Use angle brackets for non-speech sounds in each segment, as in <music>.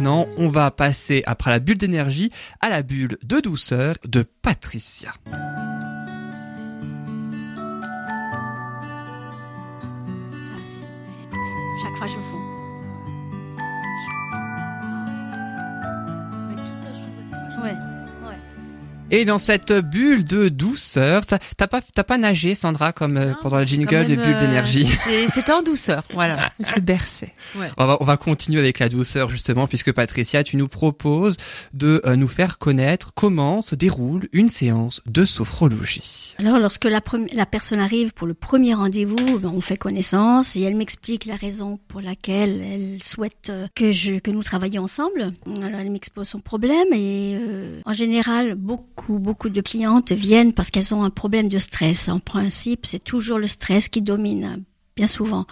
maintenant, on va passer après la bulle d'énergie à la bulle de douceur de Patricia. Chaque fois, je fais. Ouais. Et dans cette bulle de douceur, t'as pas, t'as pas nagé, Sandra, comme euh, pendant la jingle de bulle d'énergie. euh, C'était en douceur, voilà. <laughs> Elle se berçait. On va, on va continuer avec la douceur justement, puisque Patricia, tu nous proposes de euh, nous faire connaître comment se déroule une séance de sophrologie. Alors, lorsque la, la personne arrive pour le premier rendez-vous, ben, on fait connaissance et elle m'explique la raison pour laquelle elle souhaite que je que nous travaillions ensemble. Alors, elle m'expose son problème et euh, en général, beaucoup beaucoup de clientes viennent parce qu'elles ont un problème de stress. En principe, c'est toujours le stress qui domine, bien souvent.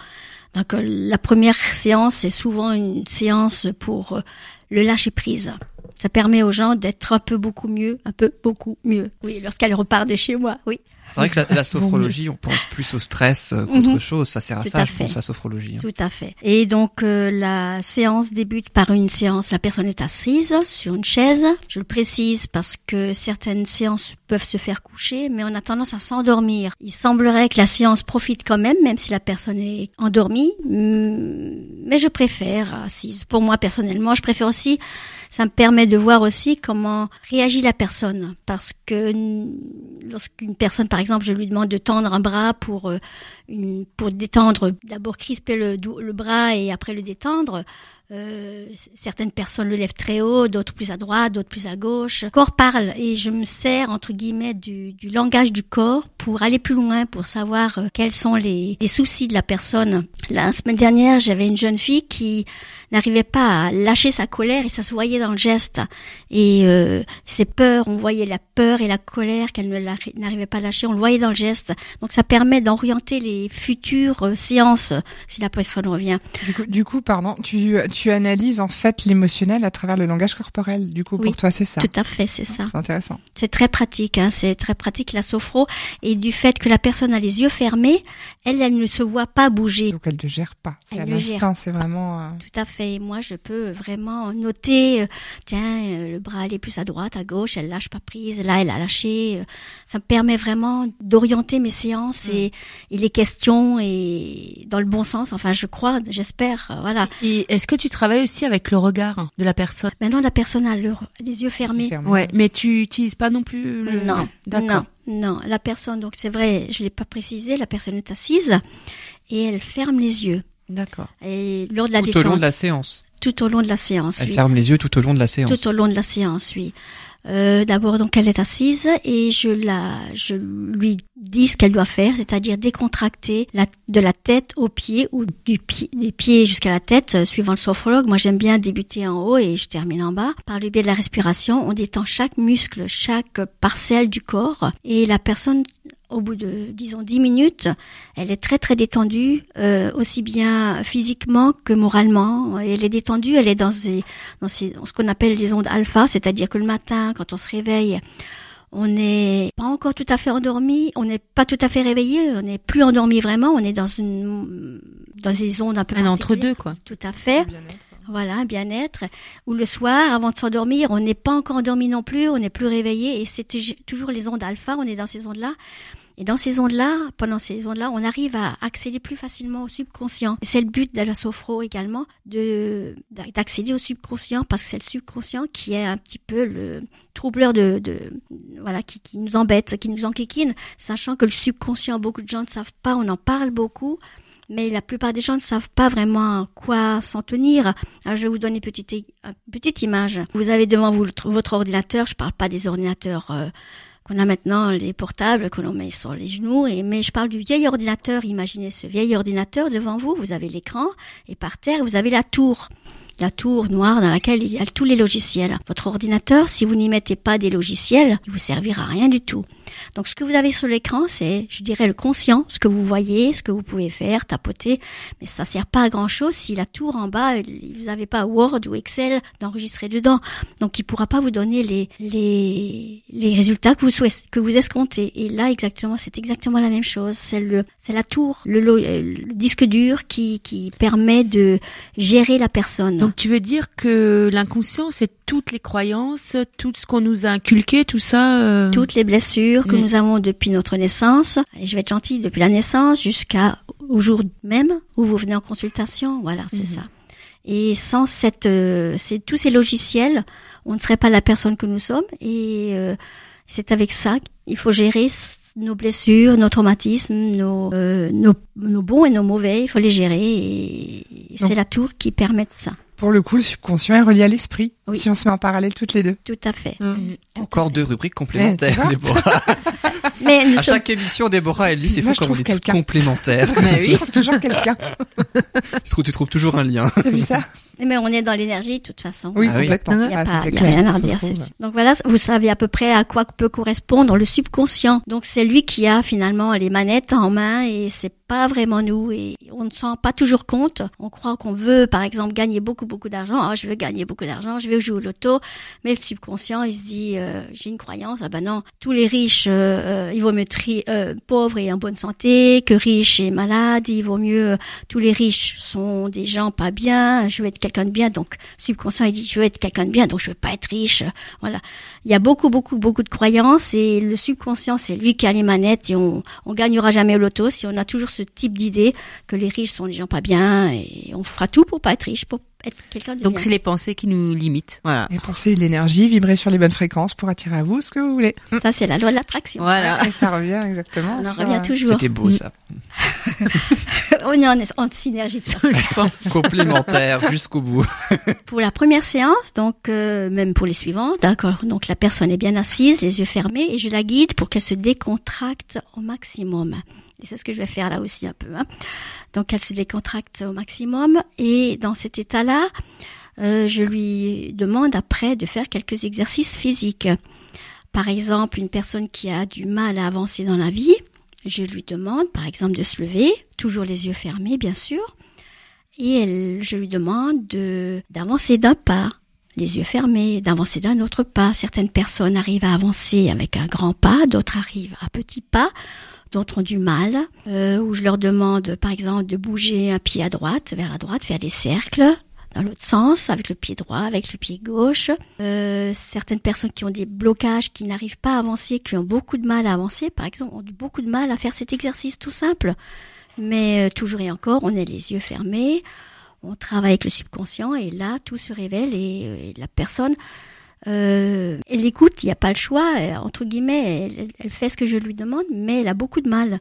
Donc, euh, la première séance, c'est souvent une séance pour euh, le lâcher prise. Ça permet aux gens d'être un peu beaucoup mieux, un peu beaucoup mieux. Oui, lorsqu'elles repartent de chez moi, oui. C'est vrai que la, la sophrologie, on pense plus au stress euh, qu'autre Mhm. chose. Ça sert à Tout ça, à je fait. pense, la sophrologie. hein. Tout à fait. Et donc euh, la séance débute par une séance, la personne est assise sur une chaise. Je le précise parce que certaines séances peuvent se faire coucher, mais on a tendance à s'endormir. Il semblerait que la séance profite quand même, même si la personne est endormie. Hum, Mais je préfère assise. Pour moi personnellement, je préfère aussi. Ça me permet de voir aussi comment réagit la personne, parce que lorsqu'une personne, par exemple, je lui demande de tendre un bras pour euh, une, pour détendre, d'abord crisper le, le bras et après le détendre. Euh, certaines personnes le lèvent très haut, d'autres plus à droite, d'autres plus à gauche. Le corps parle et je me sers entre guillemets du, du langage du corps pour aller plus loin, pour savoir euh, quels sont les, les soucis de la personne. La semaine dernière, j'avais une jeune fille qui n'arrivait pas à lâcher sa colère et ça se voyait dans le geste. Et euh, ses peurs, on voyait la peur et la colère qu'elle n'arrivait pas à lâcher, on le voyait dans le geste. Donc ça permet d'orienter les futures euh, séances si la personne revient. Du coup, pardon, tu analyses en fait l'émotionnel à travers le langage corporel. Du coup, Oui, pour toi, c'est ça. Tout à fait, c'est ça. C'est intéressant. C'est très pratique, hein, c'est très pratique la sophro. Et du fait que la personne a les yeux fermés, elle, elle ne se voit pas bouger. Donc, elle ne gère pas. C'est Elle à l'instinct. C'est vraiment. euh, Tout à fait. Moi, je peux vraiment noter, euh, tiens, euh, le bras elle est plus à droite, à gauche, elle lâche pas prise, là, elle a lâché. euh, Ça me permet vraiment d'orienter mes séances et, et les questions et dans le bon sens. Enfin, je crois, j'espère, euh, voilà. Et est-ce que tu travailles aussi avec le regard de la personne Maintenant, la personne a le- les yeux fermés. fermé. Ouais, mais tu utilises pas non plus le... Non, D'accord. non, non. La personne, donc c'est vrai, je l'ai pas précisé, la personne est assise et elle ferme les yeux. D'accord. Et lors de la Tout détente, au long de la séance. tout au long de la séance, Elle oui. ferme les yeux tout au long de la séance. Tout au long de la séance, oui. Euh, D'abord, donc, elle est assise et je la, je lui dis ce qu'elle doit faire, c'est-à-dire décontracter la, de la tête aux pieds ou du pied, du pied jusqu'à la tête, euh, suivant le sophrologue. Moi, j'aime bien débuter en haut et je termine en bas. Par le biais de la respiration, on détend chaque muscle, chaque parcelle du corps et la personne au bout de, disons, 10 minutes, elle est très très détendue, euh, aussi bien physiquement que moralement. Elle est détendue, elle est dans, ces, dans ces, dans ce qu'on appelle les ondes alpha, c'est-à-dire que le matin, quand on se réveille, on n'est pas encore tout à fait endormi, on n'est pas tout à fait réveillé, on n'est plus endormi vraiment, on est dans une dans des ondes un peu Un entre deux, quoi. Tout à fait. Voilà, un bien-être. Ou le soir, avant de s'endormir, on n'est pas encore endormi non plus, on n'est plus réveillé, et c'est tou- toujours les ondes alpha, on est dans ces ondes-là. Et dans ces ondes-là, pendant ces ondes-là, on arrive à accéder plus facilement au subconscient. C'est le but de la sophro également, de d'accéder au subconscient, parce que c'est le subconscient qui est un petit peu le troubleur de, de voilà, qui, qui nous embête, qui nous enquiquine, sachant que le subconscient, beaucoup de gens ne savent pas, on en parle beaucoup, mais la plupart des gens ne savent pas vraiment à quoi s'en tenir. Alors, je vais vous donner une petite, une petite image. Vous avez devant vous votre- ordinateur, je parle pas des ordinateurs euh, qu'on a maintenant, les portables que l'on met sur les genoux, mais je parle du vieil ordinateur. Imaginez ce vieil ordinateur devant vous, vous avez l'écran, et par terre, vous avez la tour. La tour noire dans laquelle il y a tous les logiciels. Votre ordinateur, si vous n'y mettez pas des logiciels, il vous servira à rien du tout. Donc ce que vous avez sur l'écran, c'est, je dirais, le conscient, ce que vous voyez, ce que vous pouvez faire, tapoter, mais ça sert pas à grand chose si la tour en bas, vous n'avez pas Word ou Excel d'enregistrer dedans. Donc il pourra pas vous donner les les les résultats que vous souhaitez, que vous escomptez. Et là exactement, c'est exactement la même chose. C'est le c'est la tour, le, le, disque dur qui qui permet de gérer la personne. Donc tu veux dire que l'inconscient, c'est toutes les croyances, tout ce qu'on nous a inculqué, tout ça. Euh... Toutes les blessures que mm. nous avons depuis notre naissance. Et je vais être gentille depuis la naissance jusqu'à au jour même où vous venez en consultation. Voilà, c'est mm-hmm. ça. Et sans cette, euh, tous ces logiciels, on ne serait pas la personne que nous sommes. Et euh, c'est avec ça qu'il faut gérer nos blessures, nos traumatismes, nos, euh, nos, nos, bons et nos mauvais. Il faut les gérer. Et c'est la tour qui permet de ça. Pour le coup, le subconscient est relié à l'esprit. Si on se met en parallèle toutes les deux. Tout à fait. Mm. Mm. Encore deux rubriques complémentaires, eh, Déborah. <laughs> Mais à chaque émission, Déborah, elle dit c'est fou comme on est complémentaires. <laughs> Mais oui, <laughs> toujours quelqu'un. tu, trouves, tu trouves toujours un lien. T'as vu ça? Mais on est dans l'énergie de toute façon. Oui, ah complètement. Il n'y a, ah, rien à redire. Donc voilà, vous savez à peu près à quoi peut correspondre le subconscient. Donc c'est lui qui a finalement les manettes en main et c'est pas vraiment nous et on ne s'en rend pas toujours compte. On croit qu'on veut, par exemple, gagner beaucoup beaucoup d'argent. Ah, je veux gagner beaucoup d'argent, je veux jouer au loto. Mais le subconscient, il se dit, euh, j'ai une croyance. Ah ben non, tous les riches, euh, euh il vaut mieux tri euh, pauvres et en bonne santé que riches et malades. Il vaut mieux tous les riches sont des gens pas bien. Je veux être quelqu'un de bien. Donc subconscient, il dit, je veux être quelqu'un de bien, donc je veux pas être riche. Voilà. Il y a beaucoup beaucoup beaucoup de croyances et le subconscient, c'est lui qui a les manettes et on on gagnera jamais au loto si on a toujours ce type d'idée que les riches sont des gens pas bien et on fera tout pour pas être riche, pour être quelqu'un de Donc c'est les pensées qui nous limitent. Voilà. Les pensées, l'énergie, vibrer sur les bonnes fréquences pour attirer à vous ce que vous voulez. Ça c'est la loi de l'attraction. Voilà. Et ça revient exactement. On revient toujours. C'était beau ça. <laughs> on est en, en synergie Complémentaire jusqu'au bout. <laughs> pour la première séance, donc euh, même pour les suivantes, d'accord. Donc la personne est bien assise, les yeux fermés, et je la guide pour qu'elle se décontracte au maximum. Et c'est ce que je vais faire là aussi un peu. Hein. Donc elle se décontracte au maximum et dans cet état-là, euh, je lui demande après de faire quelques exercices physiques. Par exemple, une personne qui a du mal à avancer dans la vie, je lui demande par exemple de se lever, toujours les yeux fermés bien sûr, et elle, je lui demande de d'avancer d'un pas, les yeux fermés, d'avancer d'un autre pas. Certaines personnes arrivent à avancer avec un grand pas, d'autres arrivent à petit pas d'autres ont du mal, euh, où je leur demande par exemple de bouger un pied à droite, vers la droite, faire des cercles dans l'autre sens, avec le pied droit, avec le pied gauche. Euh, certaines personnes qui ont des blocages, qui n'arrivent pas à avancer, qui ont beaucoup de mal à avancer, par exemple, ont beaucoup de mal à faire cet exercice tout simple. Mais euh, toujours et encore, on a les yeux fermés, on travaille avec le subconscient et là, tout se révèle et, la personne elle écoute, il n'y a pas le choix, euh, entre guillemets, elle, fait ce que je lui demande, mais elle a beaucoup de mal.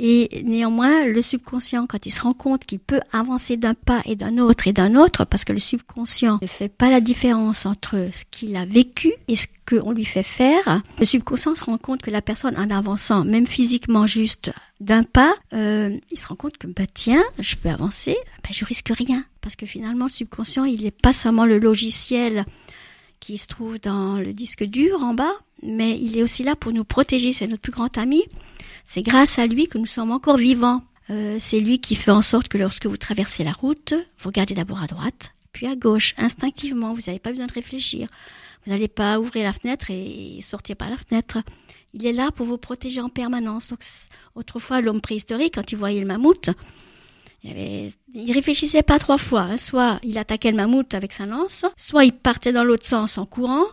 Et néanmoins, le subconscient, quand il se rend compte qu'il peut avancer d'un pas et d'un autre et d'un autre, parce que le subconscient ne fait pas la différence entre ce qu'il a vécu et ce qu'on lui fait faire, le subconscient se rend compte que la personne, en avançant, même physiquement juste d'un pas, euh, il se rend compte que, bah, tiens, je peux avancer, bah, je risque rien. Parce que finalement, le subconscient, il n'est pas seulement le logiciel qui se trouve dans le disque dur en bas, mais il est aussi là pour nous protéger, c'est notre plus grand ami. C'est grâce à lui que nous sommes encore vivants. Euh, c'est lui qui fait en sorte que lorsque vous traversez la route, vous regardez d'abord à droite, puis à gauche, instinctivement, vous n'avez pas besoin de réfléchir. Vous n'allez pas ouvrir la fenêtre et sortir par la fenêtre. Il est là pour vous protéger en permanence. Autrefois, l'homme préhistorique, quand il voyait le mammouth, il, avait, il réfléchissait pas trois fois. Hein. Soit il attaquait le mammouth avec sa lance, soit il partait dans l'autre sens en courant,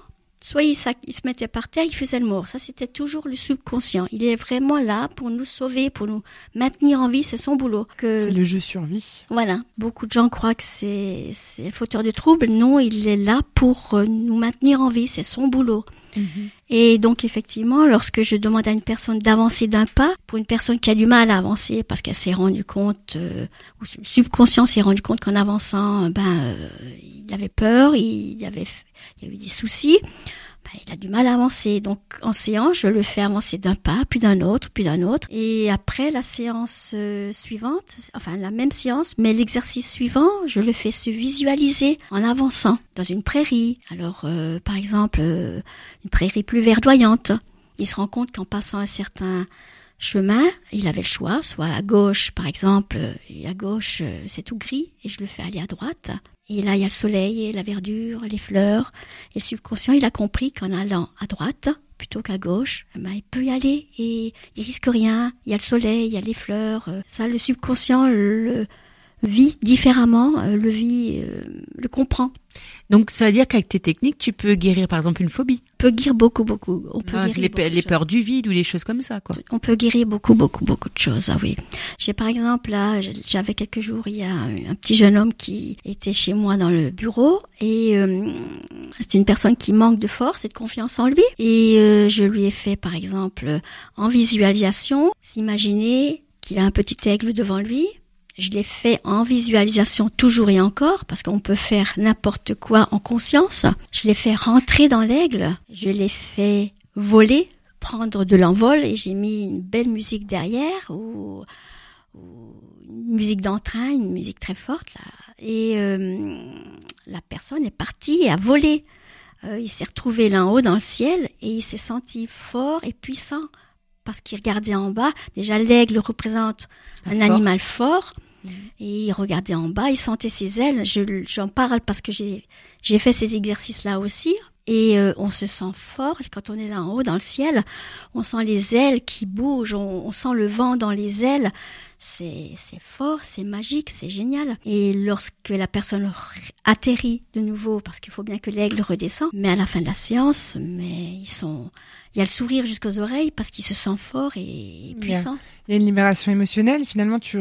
soit il, il, se mettait par terre, il faisait le mort. Ça, c'était toujours le subconscient. Il est vraiment là pour nous sauver, pour nous maintenir en vie. C'est son boulot. Que... C'est le jeu survie. Voilà. Beaucoup de gens croient que c'est, c'est le fauteur de troubles. Non, il est là pour euh, nous maintenir en vie. C'est son boulot. Mhm. Et donc effectivement, lorsque je demande à une personne d'avancer d'un pas, pour une personne qui a du mal à avancer parce qu'elle s'est rendu compte, euh, ou subconscient s'est rendu compte qu'en avançant, ben euh, il avait peur, il avait, il y avait des soucis. Ben, il a du mal à avancer. Donc en séance, je le fais avancer d'un pas, puis d'un autre, puis d'un autre. Et après la séance euh, suivante, enfin la même séance, mais l'exercice suivant, je le fais se visualiser en avançant dans une prairie. Alors euh, par exemple, euh, une prairie plus verdoyante. il se rend compte qu'en passant un certain chemin, il avait le choix, soit à gauche par exemple, et à gauche euh, c'est tout gris et je le fais aller à droite. Et là il y a le soleil et la verdure, les fleurs. Et le subconscient il a compris qu'en allant à droite plutôt qu'à gauche, eh ben, il peut y aller et il risque rien. Il y a le soleil, il y a les fleurs. euh, Ça le subconscient le vit différemment, euh, le vit, euh, le comprend. Donc ça veut dire qu'avec tes techniques, tu peux guérir par exemple une phobie, peut guérir beaucoup, beaucoup. On peut Hein, guérir les, pe- les peurs du vide ou des choses comme ça, quoi. On peut guérir beaucoup, beaucoup, beaucoup de choses. Ah oui. J'ai par exemple là, j'avais quelques jours, il y a un, un petit jeune homme qui était chez moi dans le bureau et euh, c'est une personne qui manque de force et de confiance en lui. Et euh, je lui ai fait par exemple en visualisation, s'imaginer qu'il a un petit aigle devant lui. Je l'ai fait en visualisation toujours et encore parce qu'on peut faire n'importe quoi en conscience. Je l'ai fait rentrer dans l'aigle. Je l'ai fait voler prendre de l'envol et j'ai mis une belle musique derrière ou, ou une musique d'entrain, une musique très forte là. Et euh, la personne est partie et a volé. Euh, il s'est retrouvé là en haut dans le ciel et il s'est senti fort et puissant parce qu'il regardait en bas. Déjà l'aigle représente La un force. animal fort. Et il regardait en bas, il sentait ses ailes. Je, j'en parle parce que j'ai, fait ces exercices-là aussi. Et euh, on se sent fort quand on est là en haut dans le ciel. On sent les ailes qui bougent, on sent le vent dans les ailes. C'est, fort, c'est magique, c'est génial. Et lorsque la personne atterrit de nouveau, parce qu'il faut bien que l'aigle redescend, mais à la fin de la séance, mais ils sont, il y a le sourire jusqu'aux oreilles parce qu'il se sent fort et Bien. puissant. Il y a une libération émotionnelle. Finalement, tu,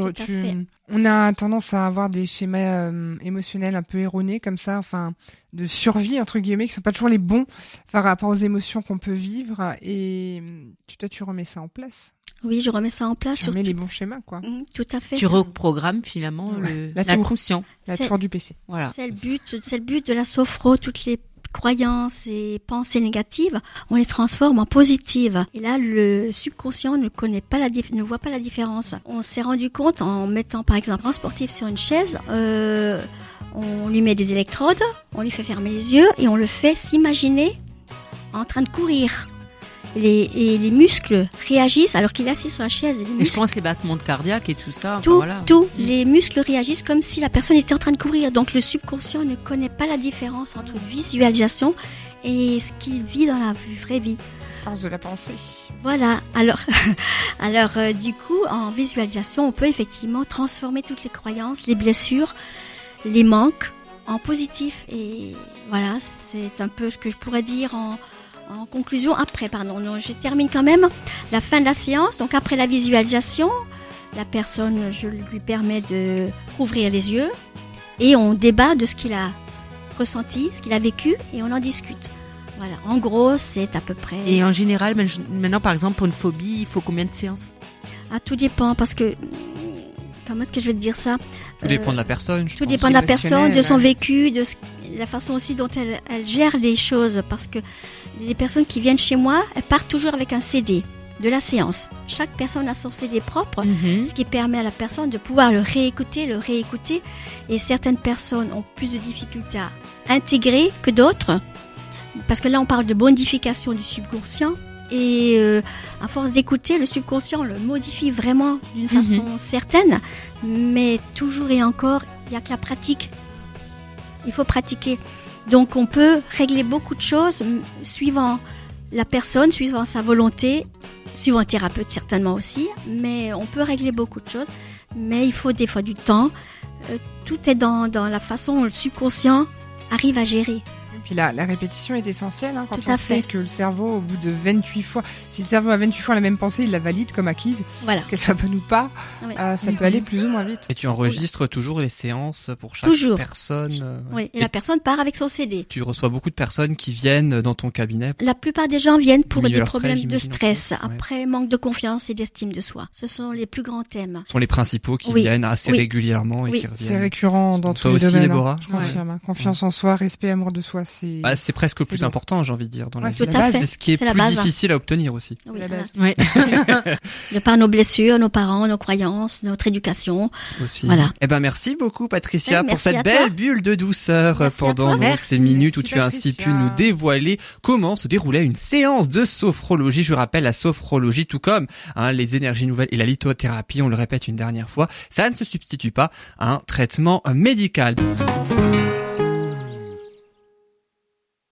on a tendance à avoir des schémas euh, émotionnels un peu erronés comme ça, enfin, de survie entre guillemets, qui sont pas toujours les bons par rapport aux émotions qu'on peut vivre. Et tu, toi, tu remets ça en place? Oui, je remets ça en place. Tu remets les bons schémas, quoi. Mhm, Tout à fait. Tu reprogrammes finalement le- La tour. l'inconscient. La tour du PC. Voilà. C'est le but, c'est le but de la sophro. Toutes les croyances et pensées négatives, on les transforme en positives. Et là, le subconscient ne connaît pas la, dif- ne voit pas la différence. On s'est rendu compte en mettant, par exemple, un sportif sur une chaise, euh, on lui met des électrodes, on lui fait fermer les yeux et on le fait s'imaginer en train de courir. Les, et les muscles réagissent alors qu'il est assis sur la chaise. Les Et je pense les battements de cardiaque et tout ça. enfin, tout, voilà. tout. Les muscles réagissent comme si la personne était en train de courir. Donc le subconscient ne connaît pas la différence entre visualisation et ce qu'il vit dans la vraie vie. Force de la pensée. Voilà. Alors, <laughs> alors euh, du coup, en visualisation, on peut effectivement transformer toutes les croyances, les blessures, les manques en positif. Et voilà, c'est un peu ce que je pourrais dire en, en conclusion. Après, pardon, non, je termine quand même la fin de la séance. Donc après la visualisation, la personne, je lui permets de rouvrir les yeux et on débat de ce qu'il a ressenti, ce qu'il a vécu et on en discute. Voilà, en gros, c'est à peu près. Et en général, maintenant, par exemple, pour une phobie, il faut combien de séances? Ah, tout dépend parce que comment est-ce que je vais te dire ça? Tout dépend de la personne. je Tout pense. dépend de la personne, de son vécu, de ce- la façon aussi dont elle, elle gère les choses. Parce que les personnes qui viennent chez moi, elles partent toujours avec un CD de la séance. Chaque personne a son CD propre. Mhm. Ce qui permet à la personne de pouvoir le réécouter, le réécouter. Et certaines personnes ont plus de difficultés à intégrer que d'autres. Parce que là, on parle de modification du subconscient. Et euh, à force d'écouter, le subconscient le modifie vraiment d'une Mhm. façon certaine. Mais toujours et encore, il n'y a que la pratique. Il faut pratiquer. Donc on peut régler beaucoup de choses suivant la personne, suivant sa volonté, suivant un thérapeute certainement aussi, mais on peut régler beaucoup de choses, mais il faut des fois du temps. Euh, tout est dans, dans la façon dont le subconscient arrive à gérer. Et puis la, la répétition est essentielle hein, quand Tout on sait fait. que le cerveau, au bout de 28 fois, si le cerveau a 28 fois la même pensée, il la valide comme acquise, Voilà. qu'elle soit bonne ou pas, Oui. euh, ça peut aller plus ou moins vite. Et tu enregistres toujours les séances pour chaque Toujours. personne. euh, Oui. Et Et la personne part avec son CD. Tu reçois beaucoup de personnes qui viennent dans ton cabinet. La plupart des gens viennent pour des stress, problèmes de stress, ouais. après manque de confiance et d'estime de soi. Ce sont les plus grands thèmes. Ce sont les principaux qui Oui. viennent assez Oui. régulièrement et C'est récurrent dans tous les aussi, domaines. hein. Déborah Je confirme. hein. Confiance en soi, respect, amour de soi, c'est Bah, c'est presque plus important, j'ai envie de dire, dans la Ouais, vie. c'est Tout la à base. fait. C'est ce qui est, C'est la plus base. difficile à obtenir aussi. Oui, la base. Ouais. <laughs> De par nos blessures, nos parents, nos croyances, notre éducation. aussi. Voilà. Eh ben merci beaucoup Patricia pour cette belle toi. bulle de douceur Merci pendant donc ces minutes où tu as ainsi pu nous dévoiler comment se déroulait une séance de sophrologie. Je rappelle la sophrologie tout comme hein, les énergies nouvelles et la lithothérapie, on le répète une dernière fois, ça ne se substitue pas à un traitement médical.